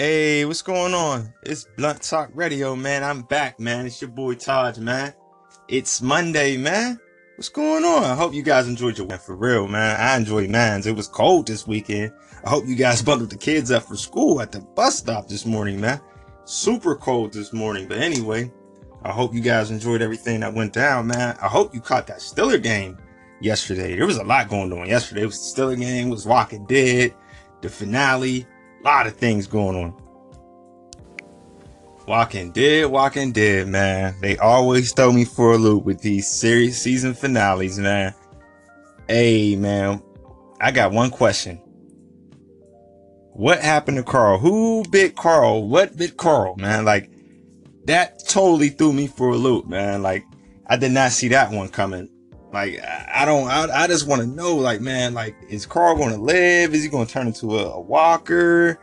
Hey, what's going on? It's Blunt Talk Radio, man. I'm back, man. It's your boy Taj, man. It's Monday, man. What's going on? I hope you guys enjoyed your weekend for real, man. I enjoyed mine. It was cold this weekend. I hope you guys bundled the kids up for school at the bus stop this morning, man. Super cold this morning. But anyway, I hope you guys enjoyed everything that went down, man. I hope you caught that Steeler game yesterday. There was a lot going on yesterday. It was the Steeler game, it was Walking Dead, the finale lot of things going on. Walking Dead, Walking Dead, man. They always throw me for a loop with these series season finales, man. Hey, man, I got one question. What happened to Carl? Who bit Carl? What bit Carl, man? Like, that totally threw me for a loop, man. Like, I did not see that one coming. Like I don't, I, I just want to know, like, man, like, is Carl going to live? Is he going to turn into a, a walker?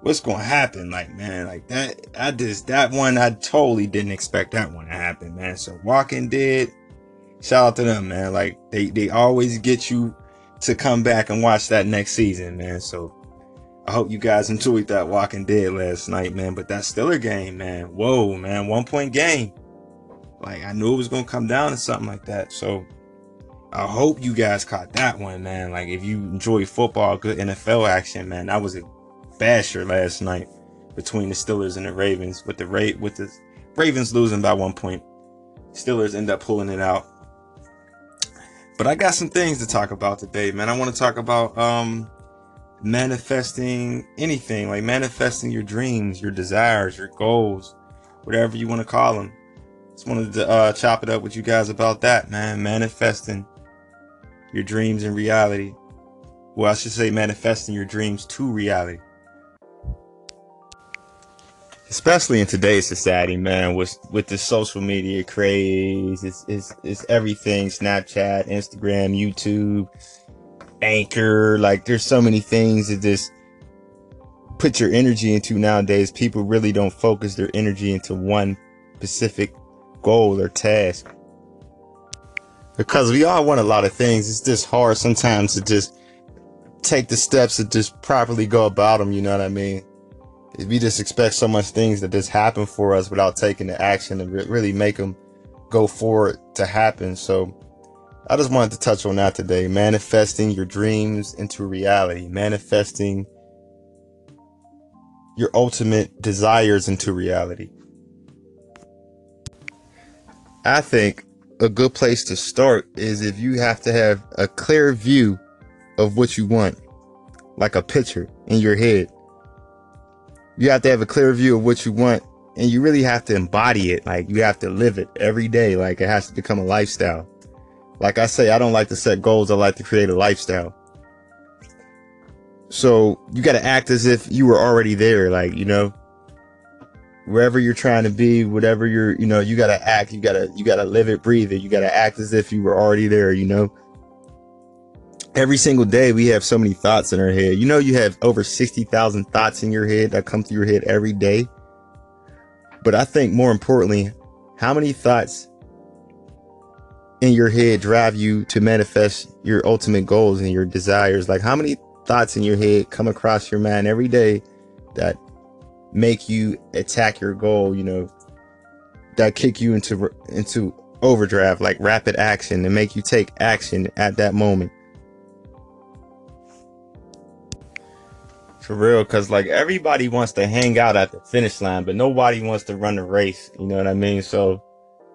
What's going to happen? Like, man, like that, I just, that one, I totally didn't expect that one to happen, man. So Walking Dead, shout out to them, man. Like they, they always get you to come back and watch that next season, man. So I hope you guys enjoyed that Walking Dead last night, man. But that Steeler game, man. Whoa, man. One point game. Like I knew it was gonna come down to something like that. So I hope you guys caught that one, man. Like if you enjoy football, good NFL action, man. That was a basher last night between the Steelers and the Ravens. With the rate with the Ravens losing by one point, Steelers end up pulling it out. But I got some things to talk about today, man. I want to talk about um manifesting anything, like manifesting your dreams, your desires, your goals, whatever you want to call them. Just wanted to uh, chop it up with you guys about that, man. Manifesting your dreams in reality. Well, I should say manifesting your dreams to reality. Especially in today's society, man, with with the social media craze, it's, it's, it's everything Snapchat, Instagram, YouTube, Anchor. Like, there's so many things that just put your energy into nowadays. People really don't focus their energy into one specific goal or task because we all want a lot of things. It's just hard sometimes to just take the steps to just properly go about them. You know what I mean? We just expect so much things that just happen for us without taking the action to really make them go forward to happen. So I just wanted to touch on that today. Manifesting your dreams into reality, manifesting your ultimate desires into reality. I think a good place to start is if you have to have a clear view of what you want, like a picture in your head. You have to have a clear view of what you want and you really have to embody it. Like you have to live it every day. Like it has to become a lifestyle. Like I say, I don't like to set goals. I like to create a lifestyle. So you got to act as if you were already there. Like, you know, wherever you're trying to be, whatever you're, you know, you gotta act, you gotta, you gotta live it, breathe it. You gotta act as if you were already there, you know? Every single day we have so many thoughts in our head. You know, you have over 60,000 thoughts in your head that come through your head every day. But I think more importantly, how many thoughts in your head drive you to manifest your ultimate goals and your desires? Like how many thoughts in your head come across your mind every day that make you attack your goal, you know, that kick you into into overdrive, like rapid action, and make you take action at that moment. For real, cause like everybody wants to hang out at the finish line, but nobody wants to run the race. You know what I mean? So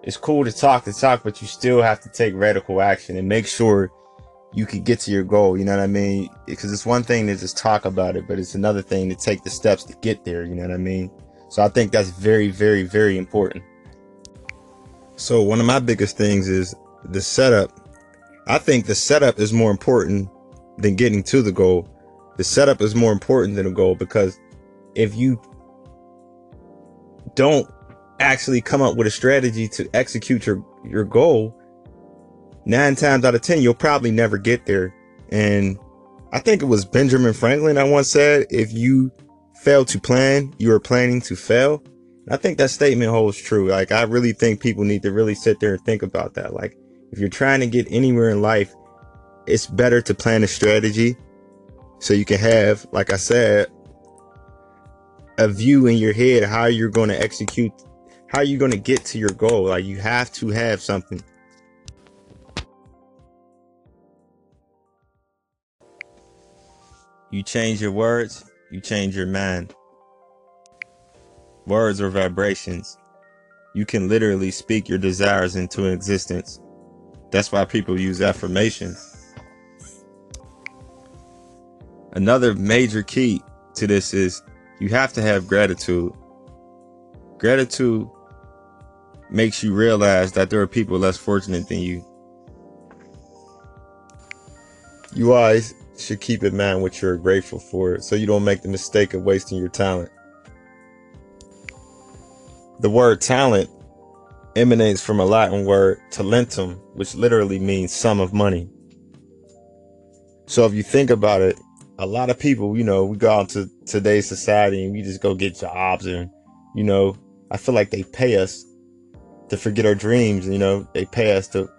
it's cool to talk to talk, but you still have to take radical action and make sure you could get to your goal. You know what I mean? Because it's one thing to just talk about it, but it's another thing to take the steps to get there. You know what I mean? So I think that's very, very, very important. So one of my biggest things is the setup. I think the setup is more important than getting to the goal. The setup is more important than the goal because if you don't actually come up with a strategy to execute your, your goal, nine times out of 10, you'll probably never get there. And I think it was Benjamin Franklin I once said, if you fail to plan, you are planning to fail. I think that statement holds true. Like, I really think people need to really sit there and think about that. Like, if you're trying to get anywhere in life, it's better to plan a strategy so you can have, like I said, a view in your head how you're going to execute, how you're going to get to your goal. Like you have to have something. You change your words, you change your mind. Words are vibrations. You can literally speak your desires into existence. That's why people use affirmations. Another major key to this is you have to have gratitude. Gratitude makes you realize that there are people less fortunate than you. You always should keep in mind what you're grateful for so you don't make the mistake of wasting your talent. The word talent emanates from a Latin word talentum, which literally means sum of money. So if you think about it, a lot of people, you know, we go out to today's society and we just go get jobs and, you know, I feel like they pay us to forget our dreams. You know, they pay us to,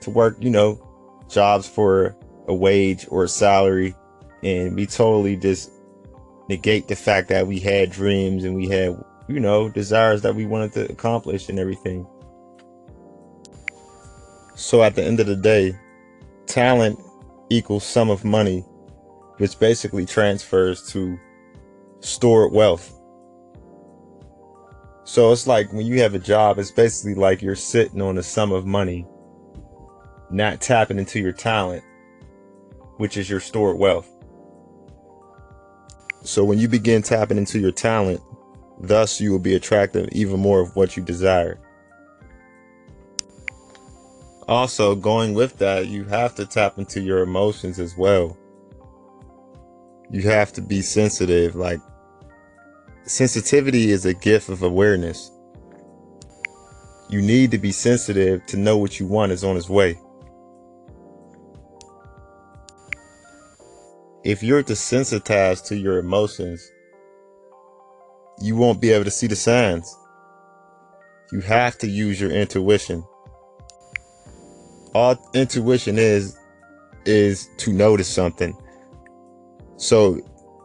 to work, you know, jobs for a wage or a salary. And we totally just negate the fact that we had dreams and we had, you know, desires that we wanted to accomplish and everything. So at the end of the day, talent equals sum of money which basically transfers to stored wealth. So it's like when you have a job, it's basically like you're sitting on a sum of money, not tapping into your talent, which is your stored wealth. So when you begin tapping into your talent, thus you will be attracting even more of what you desire. Also, going with that, you have to tap into your emotions as well you have to be sensitive. Like, sensitivity is a gift of awareness. You need to be sensitive to know what you want is on its way. If you're desensitized to your emotions, you won't be able to see the signs. You have to use your intuition. All intuition is, is to notice something so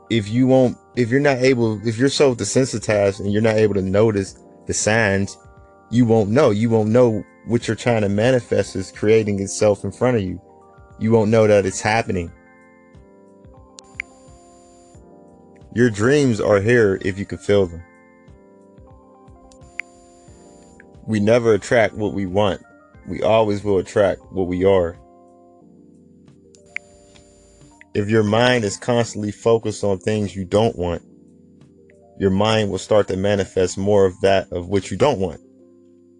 if you won't, if you're not able, if you're so desensitized and you're not able to notice the signs, you won't know. You won't know what you're trying to manifest is creating itself in front of you. You won't know that it's happening. Your dreams are here if you can feel them. We never attract what we want. We always will attract what we are if your mind is constantly focused on things you don't want, your mind will start to manifest more of that of which you don't want.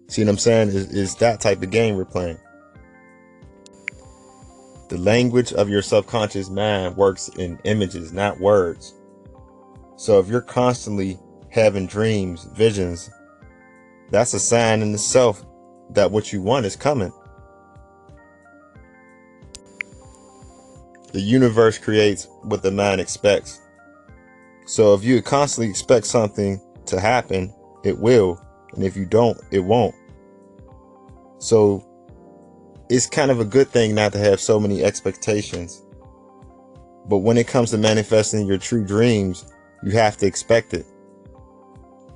See what I'm saying? Is, is that type of game we're playing. The language of your subconscious mind works in images, not words. So if you're constantly having dreams, visions, that's a sign in itself that what you want is coming. the universe creates what the mind expects. So if you constantly expect something to happen, it will. And if you don't, it won't. So it's kind of a good thing not to have so many expectations. But when it comes to manifesting your true dreams, you have to expect it.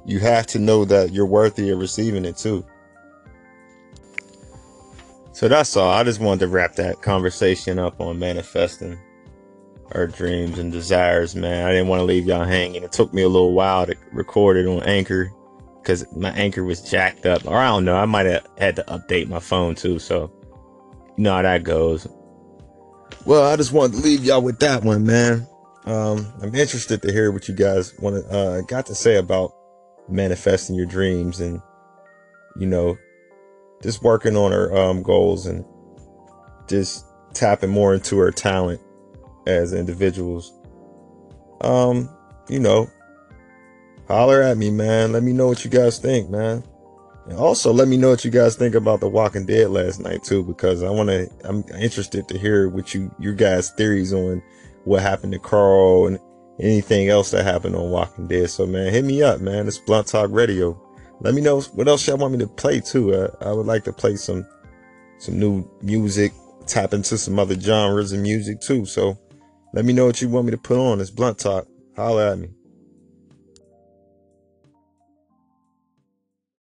You have to know that you're worthy of receiving it too. So that's all. I just wanted to wrap that conversation up on manifesting our dreams and desires, man. I didn't want to leave y'all hanging. It took me a little while to record it on Anchor because my Anchor was jacked up. Or I don't know. I might have had to update my phone too. So you know how that goes. Well, I just wanted to leave y'all with that one, man. Um, I'm interested to hear what you guys want to, uh, got to say about manifesting your dreams and, you know, just working on her um, goals and just tapping more into her talent as individuals. Um, you know, holler at me, man. Let me know what you guys think, man. And also let me know what you guys think about The Walking Dead last night too, because I want to, I'm interested to hear what you, your guys' theories on what happened to Carl and anything else that happened on Walking Dead. So man, hit me up, man. It's Blunt Talk Radio. Let me know what else y'all want me to play too. Uh, I would like to play some some new music, tap into some other genres of music too. So let me know what you want me to put on. It's Blunt Talk. Holla at me.